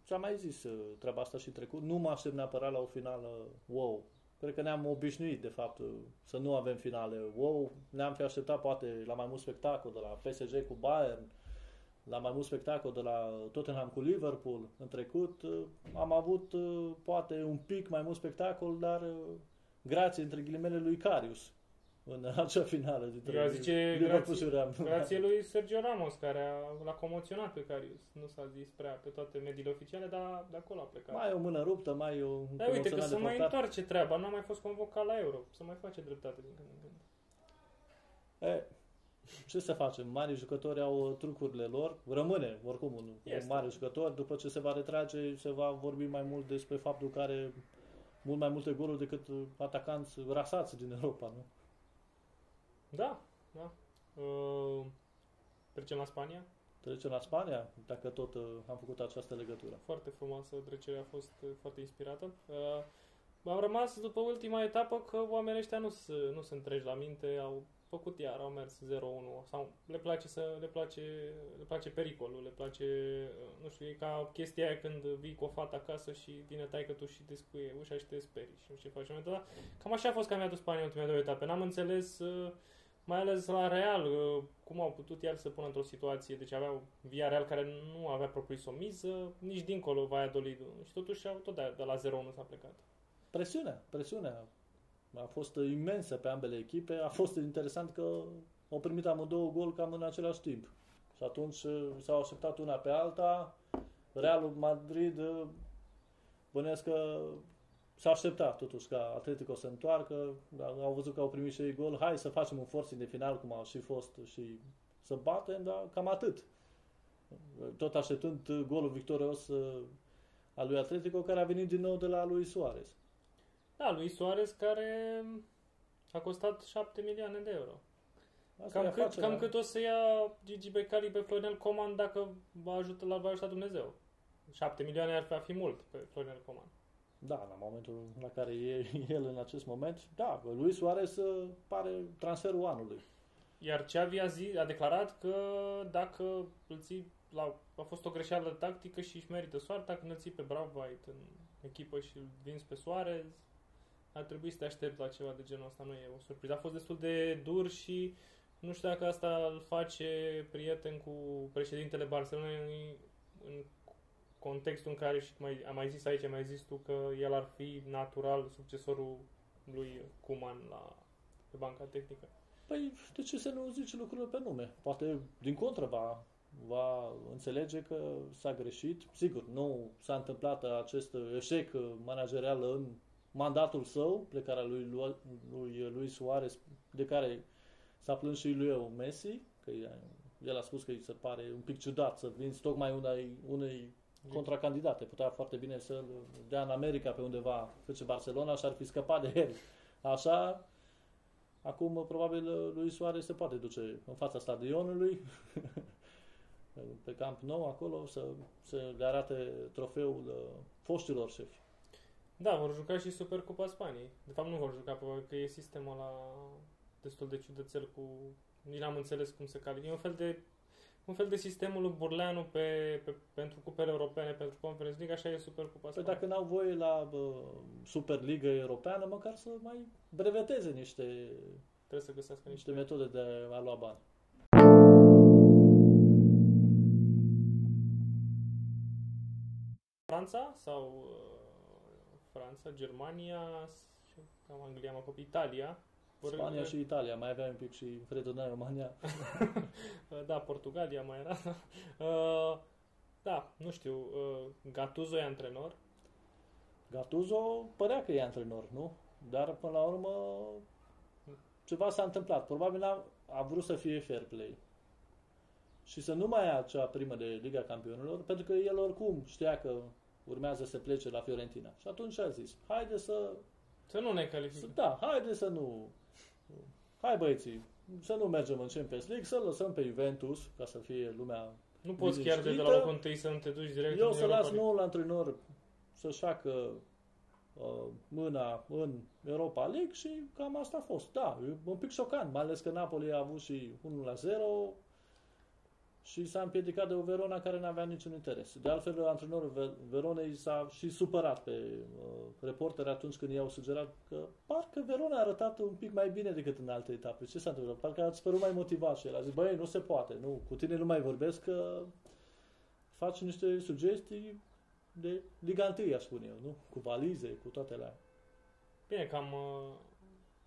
ți-am mai zis uh, treaba asta și trecut. Nu mă aștept neapărat la o finală wow. Cred că ne-am obișnuit, de fapt, uh, să nu avem finale wow. Ne-am fi așteptat, poate, la mai mult spectacol de la PSG cu Bayern, la mai mult spectacol de la Tottenham cu Liverpool. În trecut uh, am avut, uh, poate, un pic mai mult spectacol, dar uh, grație, între ghilimele, lui Carius în acea finală dintre Eu aș zice Liverpool grație- și Real. Grație lui Sergio Ramos, care a, l-a comoționat pe Carius. Nu s-a zis prea pe toate mediile oficiale, dar de acolo a plecat. Mai e o mână ruptă, mai e o Dar uite că emoționat se de mai portat. întoarce treaba, n-a mai fost convocat la Euro. Să mai face dreptate din când în când. E, ce să facem? Mari jucători au uh, trucurile lor. Rămâne, oricum, un, un Este. mare jucător. După ce se va retrage, se va vorbi mai mult despre faptul că are mult mai multe goluri decât uh, atacanți rasați din Europa, nu? Da, da. Uh, trecem la Spania. Trecem la Spania, dacă tot uh, am făcut această legătură. Foarte frumoasă trecerea, a fost uh, foarte inspirată. Uh, am rămas după ultima etapă că oamenii ăștia nu se, nu se întregi la minte, au făcut iar, au mers 0-1 sau le place să le place, le place pericolul, le place, uh, nu știu, e ca chestia aia când vii cu o fată acasă și vine taică tu și descuie ușa și te sperii și nu știu ce faci. în momentul ăla. Cam așa a fost campionatul Spaniei în ultimele două etape. N-am înțeles uh, mai ales la Real, uh, cum au putut iar să pună într-o situație, deci aveau Via Real care nu avea propriu o miză, nici dincolo Valladolid și totuși au tot de, de la 0-1 s-a plecat. Presiunea, presiunea a fost uh, imensă pe ambele echipe. A fost interesant că au primit amândouă gol cam în același timp. Și atunci uh, s-au așteptat una pe alta. Realul Madrid uh, bănuiesc că s-a așteptat totuși ca Atletico să întoarcă. Dar Au văzut că au primit și ei gol. Hai să facem un forcing de final cum a și fost și să batem, dar cam atât. Tot așteptând uh, golul victorios uh, al lui Atletico care a venit din nou de la lui Suarez. Da, lui Suarez care a costat 7 milioane de euro. Asta Cam e cât, afacerea. cam cât o să ia Gigi Becali pe Florinel Coman dacă va ajuta, l-ar va ajuta Dumnezeu. 7 milioane ar fi, ar fi mult pe Florinel Coman. Da, la momentul la care e el în acest moment, da, lui Suarez uh, pare transferul anului. Iar Xavi a, zi, a declarat că dacă îl ții la, a fost o greșeală tactică și își merită soarta când îl ții pe Bravo White în echipă și îl vinzi pe Suarez, ar trebui să te aștepți la ceva de genul ăsta, nu e o surpriză. A fost destul de dur și nu știu dacă asta îl face prieten cu președintele Barcelonei în, în contextul în care, și mai, am mai zis aici, am mai zis tu că el ar fi natural succesorul lui Kuman la, pe banca tehnică. Păi, de ce să nu zici lucrurile pe nume? Poate, din contră, va, va înțelege că s-a greșit. Sigur, nu s-a întâmplat acest eșec managerial în mandatul său, plecarea lui, lui, lui Luis Suarez, de care s-a plâns și lui eu Messi, că el a spus că îi se pare un pic ciudat să vinzi tocmai unei, unei contracandidate. Putea foarte bine să-l dea în America pe undeva FC Barcelona și ar fi scăpat de el. Așa, acum probabil lui Suarez se poate duce în fața stadionului pe Camp Nou acolo să, să le arate trofeul uh, foștilor șefi. Da, vor juca și Supercupa Spaniei. De fapt nu vor juca, probabil că e sistemul la destul de ciudățel cu... Nici n-am înțeles cum se califică. E un fel de un fel de sistemul lui Burleanu pe, pe, pentru cupele europene, pentru Conference League, așa e Supercupa Păi dacă n-au voie la bă, Superliga Europeană, măcar să mai breveteze niște, Trebuie să găsească niște metode de a lua bani. Franța sau uh, Franța, Germania, cam Anglia, mă copii, Italia. Spania și Italia, mai aveam un pic și Fredonai România. da, Portugalia mai era. uh, da, nu știu, uh, Gattuso e antrenor? Gattuso părea că e antrenor, nu? Dar până la urmă ceva s-a întâmplat. Probabil a, a vrut să fie fair play. Și să nu mai ia acea primă de Liga Campionilor, pentru că el oricum știa că urmează să plece la Fiorentina. Și atunci a zis, haide să... Să nu ne calificăm. Da, haide să nu... Hai băieții, să nu mergem în Champions League, să lăsăm pe Juventus, ca să fie lumea Nu poți chiar de, de la locul întâi să nu te duci direct Eu să las noul antrenor să-și facă uh, mâna în Europa League și cam asta a fost. Da, e un pic șocant, mai ales că Napoli a avut și 1 la 0, și s-a împiedicat de o Verona care nu avea niciun interes. De altfel, antrenorul Veronei s-a și supărat pe uh, reporteri atunci când i-au sugerat că parcă Verona a arătat un pic mai bine decât în alte etape. Ce s-a întâmplat? Parcă ați părut mai motivat și el a zis, băi, nu se poate, nu, cu tine nu mai vorbesc că faci niște sugestii de Liga 1, aș spune eu, nu? Cu valize, cu toate alea. Bine, cam, uh,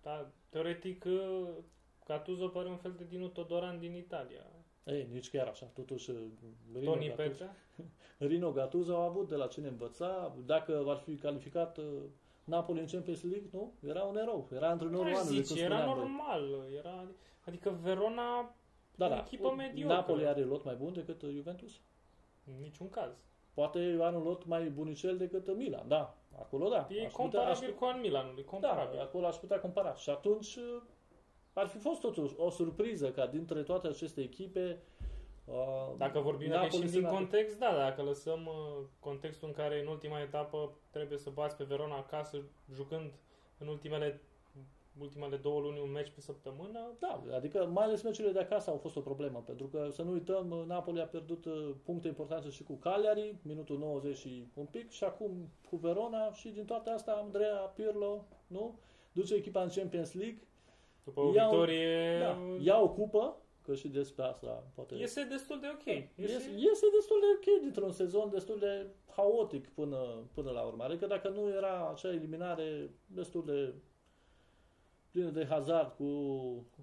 da, teoretic, uh, Gattuso pare un fel de Dinu Todoran din Italia ei, nici chiar așa. Totuși, Rino Tony Gattuso, Rino Gattuso a avut de la cine învăța. Dacă ar fi calificat uh, Napoli în Champions League, nu? Era un erou. Era antrenorul anului. Zici, era normal. Era, adică Verona da, da. echipă mediocră. Napoli are lot mai bun decât uh, Juventus? În niciun caz. Poate are un lot mai bunicel decât uh, Milan, da. Acolo da. E aș comparabil putea, aș... cu an Milanului, comparabil. Da, acolo aș putea compara. Și atunci ar fi fost totuși o surpriză ca dintre toate aceste echipe uh, dacă vorbim dacă și din context, da, dacă lăsăm uh, contextul în care în ultima etapă trebuie să bați pe Verona acasă jucând în ultimele ultimele două luni un meci pe săptămână. Da, adică mai ales meciurile de acasă au fost o problemă, pentru că să nu uităm, Napoli a pierdut uh, puncte importante și cu Cagliari, minutul 90 și un pic, și acum cu Verona și din toate astea Andrea Pirlo, nu? Duce echipa în Champions League după o iau, victorie... Da, ia o cupă, că și despre asta poate... Iese destul de ok. Iese, iese destul de ok dintr-un sezon destul de haotic până, până la urmă. Adică dacă nu era acea eliminare destul de plină de hazard cu,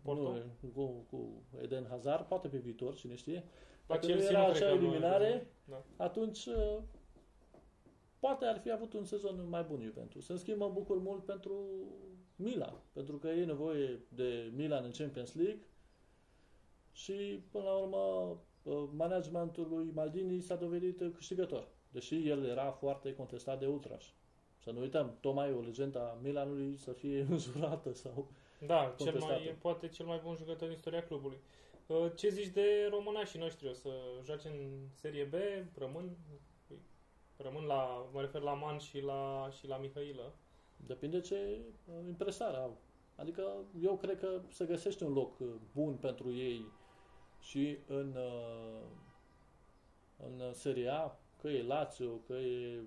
nu, cu, cu Eden Hazard, poate pe viitor, cine știe. Dacă nu era acea eliminare, da. atunci uh, poate ar fi avut un sezon mai bun Juventus. În schimb, mă bucur mult pentru Milan, pentru că e nevoie de Milan în Champions League și, până la urmă, uh, managementul lui Maldini s-a dovedit câștigător, deși el era foarte contestat de ultrași. Să nu uităm, tocmai o legenda Milanului să fie înjurată sau Da, cel mai, poate cel mai bun jucător din istoria clubului. Uh, ce zici de românașii noștri? O să joace în Serie B? Rămân? Rămân la, mă refer la Man și la, și la Mihailă. Depinde ce uh, impresare au. Adică eu cred că se găsește un loc uh, bun pentru ei și în, uh, în Serie A, că e Lazio, că e...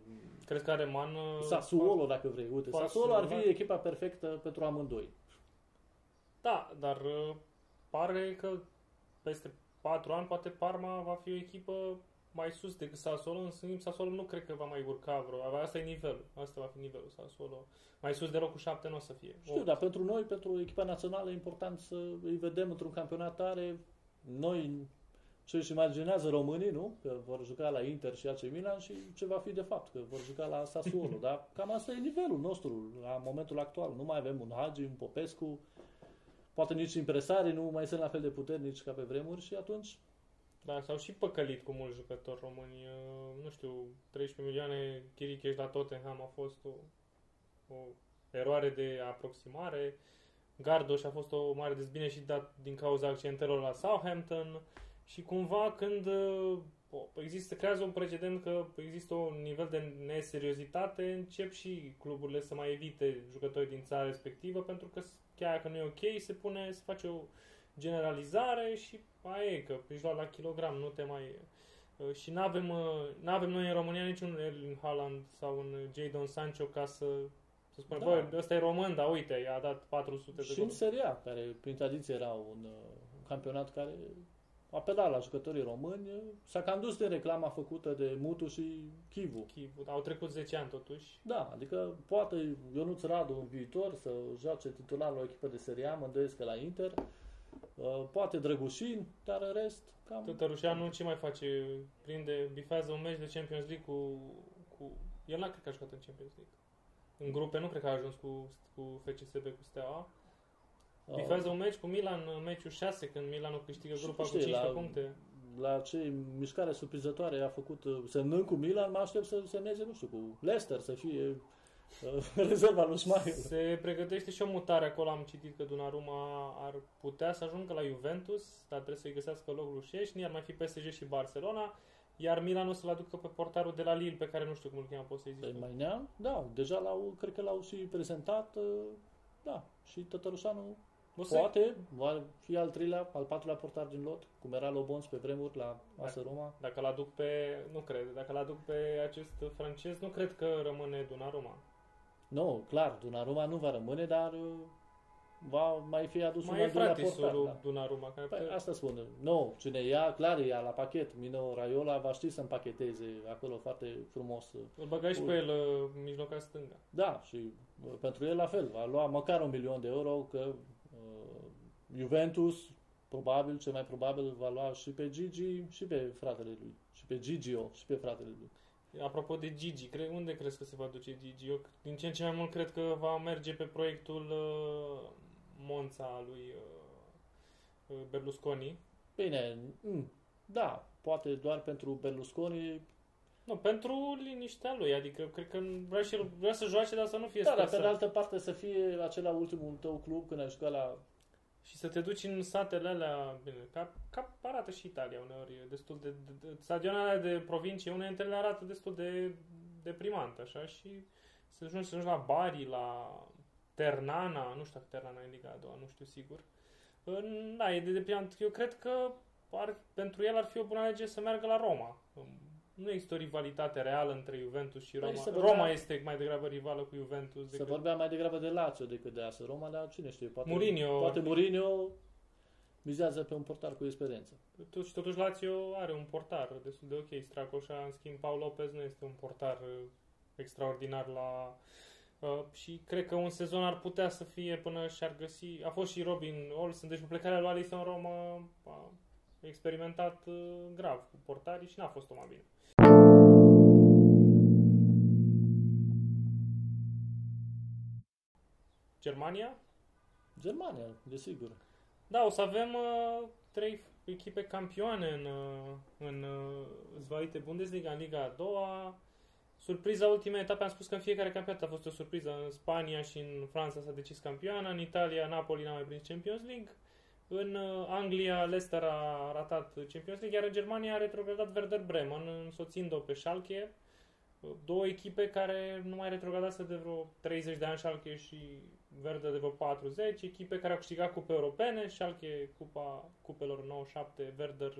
Crezi că are man... Sassuolo, dacă vrei. Uite, Sassuolo ar fi echipa perfectă pentru amândoi. Da, dar pare că peste patru ani poate Parma va fi o echipă mai sus decât Sassuolo, în schimb Sassuolo nu cred că va mai urca vreo. Asta e nivelul. Asta va fi nivelul Sassuolo. Mai sus de locul 7 nu o să fie. Știu, dar pentru noi, pentru echipa națională, e important să îi vedem într-un campionat tare. Noi ce își imaginează românii, nu? Că vor juca la Inter și AC Milan și ce va fi de fapt, că vor juca la Sassuolo. Dar cam asta e nivelul nostru la momentul actual. Nu mai avem un Hagi, un Popescu, poate nici impresarii nu mai sunt la fel de puternici ca pe vremuri și atunci Da, s-au și păcălit cu mulți jucători români. Uh, Nu știu, 13 milioane Chiricheș la Tottenham a fost o, o eroare de aproximare. Gardoș a fost o mare dezbine și dat din cauza accidentelor la Southampton. Și cumva când uh, o- există, creează un precedent că există un nivel de neseriozitate, încep și cluburile să mai evite jucătorii din țara respectivă, pentru că s- chiar dacă nu e ok, se pune, se face o generalizare și aia e, că ești luat la kilogram, nu te mai... uh, Și nu avem avem noi în România niciun Erling Haaland sau un Jadon Sancho ca să, să spunem, Da. bă, ăsta e român, dar uite, i-a dat 400 de și în goluri. Serie A, care prin tradiție era un, uh, un campionat care apela la jucătorii români, s-a cam dus de reclama făcută de Mutu și Chivu. Chivu. Au trecut 10 ani totuși. Da, adică poate Ionuț Radu în viitor să joace titular la o echipă de Serie A, mă îndoiesc că la Inter, Uh, poate Drăgușin, dar în rest cam... Tătărușanu ce mai face? Prinde, bifează un meci de Champions League cu... cu... El n-a cred că a jucat în Champions League. În grupe nu cred că a ajuns cu, cu FCSB, cu Steaua. uh, Bifează un meci cu Milan, în meciul 6, când Milanul câștigă Și grupa nu cu știu, 15 la- puncte. la ce mișcare surprinzătoare a făcut uh, semnând cu Milan, mă aștept să semneze, nu știu, cu Leicester, să fie uh, rezerva lui Schmeichel. Se pregătește și o mutare acolo, am citit că Donnarumma ar putea să ajungă la Juventus, dar trebuie să-i găsească locul lui Șeșni, ar mai fi PSG și Barcelona, iar Milan o să-l aducă pe portarul de la Lille, pe care nu știu cum îl cheamă, poți să-i zici. Pe tu. mai neam, da, deja l-au, cred că l-au și prezentat, uh, da, și Tătărușanu O să- poate, va fi al treilea, al patrulea portar din lot, cum era Lobons pe vremuri la AS Roma. Dacă l-aduc pe, nu cred, dacă l-aduc pe acest francez, nu cred că rămâne Donnarumma. Nu, clar, Donnarumma nu va rămâne, dar uh, va mai fi adus Mai un e al doilea fratisul portar. lui Da. Donnarumma, care Păi, pe- asta spun. Nu, cine ia, clar, ia la pachet. Mino Raiola va ști să împacheteze acolo foarte frumos. îl băgai și pe el uh, mijloca stânga. Da, și uh, pentru el la fel. Va lua măcar un milion de euro, că uh, Juventus, probabil, cel mai probabil, va lua și pe Gigi și pe fratele lui. Și pe Gigio și pe fratele lui. Apropo de Gigi, cre- unde crezi că se va duce Gigi? Eu din ce în ce mai mult cred că va merge pe proiectul uh, Monza al lui uh, uh, Berlusconi. Bine, mm, da, poate doar pentru Berlusconi. Nu, pentru liniștea lui, adică cred că vrea, și el, vrea să joace, dar să nu fie Da, dar pe stresat. de altă parte să fie acela ultimul tău club când ai jucat la Și să te duci în satele alea, bine, ca, ca arată și Italia uneori, e destul de, de, de stadionele alea de provincie, unele dintre ele arată destul de deprimant, așa, și să ajungi, să ajungi la Bari, la Ternana, nu știu dacă Ternana e în Liga a doua, nu știu sigur. În- Da, e de deprimant. Eu cred că ar, pentru el ar fi o bună lege să meargă la Roma. Nu există o rivalitate reală între Juventus și Păi Roma. se vorbea- Roma este mai degrabă rivală cu Juventus Se decât... vorbea mai degrabă de Lazio decât de AS Roma, dar cine știe, poate Mourinho. poate Mourinho mizează pe un portar cu experiență. Totuși, totuși Lazio are un portar destul de ok. Stracoșa, în schimb, Paul Lopez nu este un portar uh, extraordinar la... Uh, și cred că un sezon ar putea să fie până și-ar găsi... A fost și Robin Olsen, deci cu plecarea lui Alisson Roma a experimentat uh, grav cu portarii și n-a fost mai bine. Germania? Germania, desigur. Da, o să avem uh, trei echipe campioane în, uh, în uh, zvaite Bundesliga, în Liga a doua. Surpriza ultimei etape, am spus că în fiecare campionat a fost o surpriză. În Spania și în Franța s-a decis campioana, în Italia Napoli n-a mai prins Champions League, în uh, Anglia Leicester a ratat Champions League, iar în Germania a retrogradat Werder Bremen, însoțind-o pe Schalke. Uh, Două echipe care nu mai retrogradase de vreo 30 de ani, Schalke și Werder de vreo 40, echipe care au câștigat cupe europene, Schalke cupa cupelor 97, Werder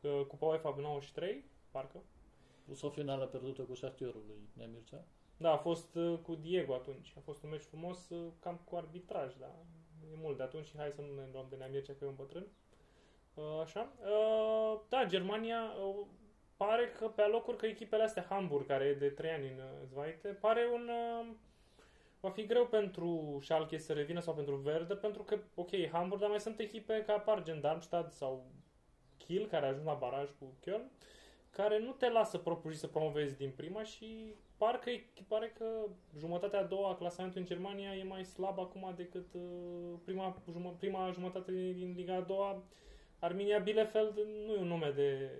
uh, cupa UEFA 93, parcă. Plus o finală pierdută cu șartierul lui Nemircea. Da, a fost uh, cu Diego atunci. A fost un meci frumos, uh, cam cu arbitraj, da. E mult de atunci și hai să nu ne luăm de Neamircea că e un bătrân. Uh, Așa. Uh, Da, Germania uh, pare că pe alocuri că echipele astea, Hamburg, care e de 3 ani în uh, Zvaite, pare un... uh, Va fi greu pentru Schalke să revină sau pentru Verde, pentru că, ok, Hamburg, dar mai sunt echipe ca Pargen, Darmstadt sau Kiel, care a ajuns la baraj cu Köln, care nu te lasă propriu să promovezi din prima și parcă pare că jumătatea a doua a clasamentului în Germania e mai slabă acum decât uh, prima, prima jumătate din Liga a doua. Arminia Bielefeld nu e un nume de...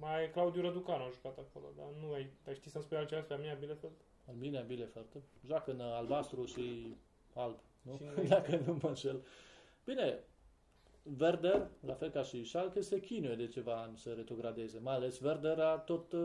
Mai Claudiu Răducanu a jucat acolo, dar nu ai, ai ști să-mi spui altceva despre Arminia Bielefeld? Arminia Bielefeld. Joacă în albastru și alb, nu? Și Dacă nu mă înșel. Bine, Werder, la fel ca și Schalke, se chinuie de ceva ani să retrogradeze. Mai ales Werder a tot uh,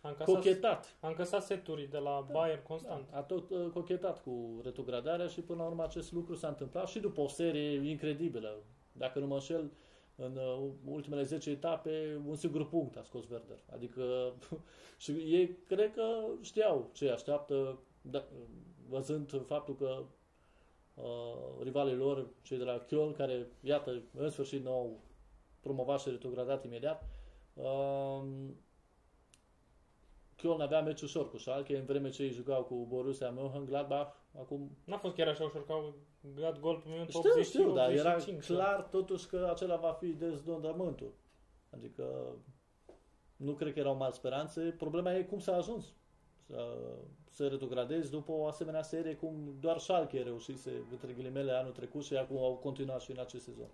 a încasat, cochetat. A încăsat seturi de la da, Bayern constant. Da, a tot uh, cochetat cu retrogradarea și până la urmă acest lucru s-a întâmplat și după o serie incredibilă. Dacă nu mă înșel, în uh, ultimele 10 etape, un singur punct a scos Werder. Adică și ei cred că știau ce așteaptă, da, văzând faptul că uh, rivalii lor, cei de la Köln, care, iată, în sfârșit nu au promovat și retrogradat imediat. Uh, Köln avea meci ușor cu Schalke, în vreme ce ei jucau cu Borussia Mönchengladbach. Acum... N-a fost chiar așa ușor, că au dat gol pe minut știu, 80 știu, dar era clar totuși că acela va fi dezdondământul. Adică nu cred că erau mari speranțe. Problema e cum s-a ajuns să, să retrogradezi după o asemenea serie cum doar Schalke reușise, între ghilimele, anul trecut și acum au continuat și în acest sezon.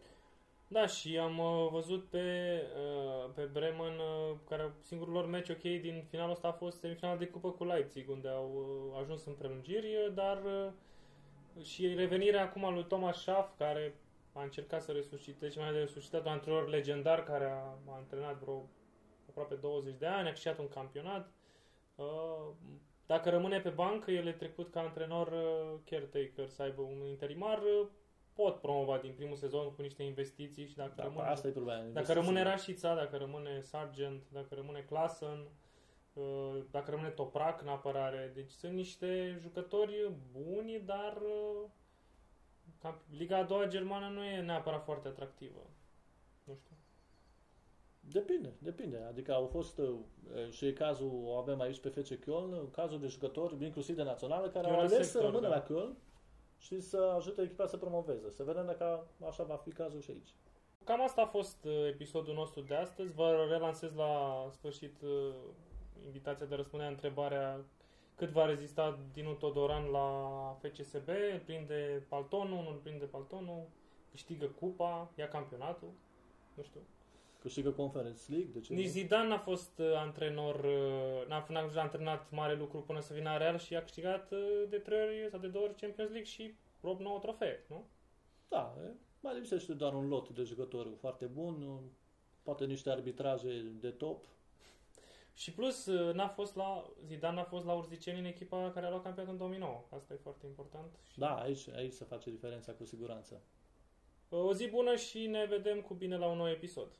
Da, și am uh, văzut pe, uh, pe Bremen, uh, care singurul lor meci ok din finalul ăsta a fost semifinal de cupă cu Leipzig, unde au uh, ajuns în prelungiri, dar uh, și revenirea acum lui Thomas Schaff, care a încercat să resuscite și mai de resuscitat un antrenor legendar care a, a antrenat vreo aproape 20 de ani, a câștigat un campionat. Uh, dacă rămâne pe bancă, el e trecut ca antrenor uh, caretaker, să aibă un interimar, uh, pot promova din primul sezon cu niște investiții și dacă da, rămâne, asta e problema. Dacă rămâne Rașița, dacă rămâne Sargent, dacă rămâne Klassen, dacă rămâne Toprak în apărare. Deci sunt niște jucători buni, dar Liga a doua germană nu e neapărat foarte atractivă. Nu știu. Depinde, depinde. Adică au fost uh, și cazul, o avem aici pe FC Köln, cazul de jucători, inclusiv de națională, care au ales sector, să rămână da. la Köln și să ajute echipa să promoveze. Să vedem dacă așa va fi cazul și aici. Cam asta a fost uh, episodul nostru de astăzi. Vă relansez la sfârșit uh, invitația de a răspunde la întrebarea cât va rezista Dinu Todoran la FCSB, îl prinde paltonul, nu îl prinde paltonul, câștigă cupa, ia campionatul, nu știu. Câștigă Conference League? De ce Nici Zidane n-a fost uh, antrenor, uh, n-a, n-a antrenat mare lucru până să vină Real și a câștigat uh, de trei ori sau de două ori Champions League și prob 9 trofee, nu? Da, e, mai lipsește doar un lot de jucători foarte bun, poate niște arbitraje de top. Și plus, n-a fost la, Zidane n-a fost la Urziceni în echipa care a luat campionatul în 2009. Asta e foarte important. Și... Da, aici, aici se face diferența cu siguranță. O zi bună și ne vedem cu bine la un nou episod.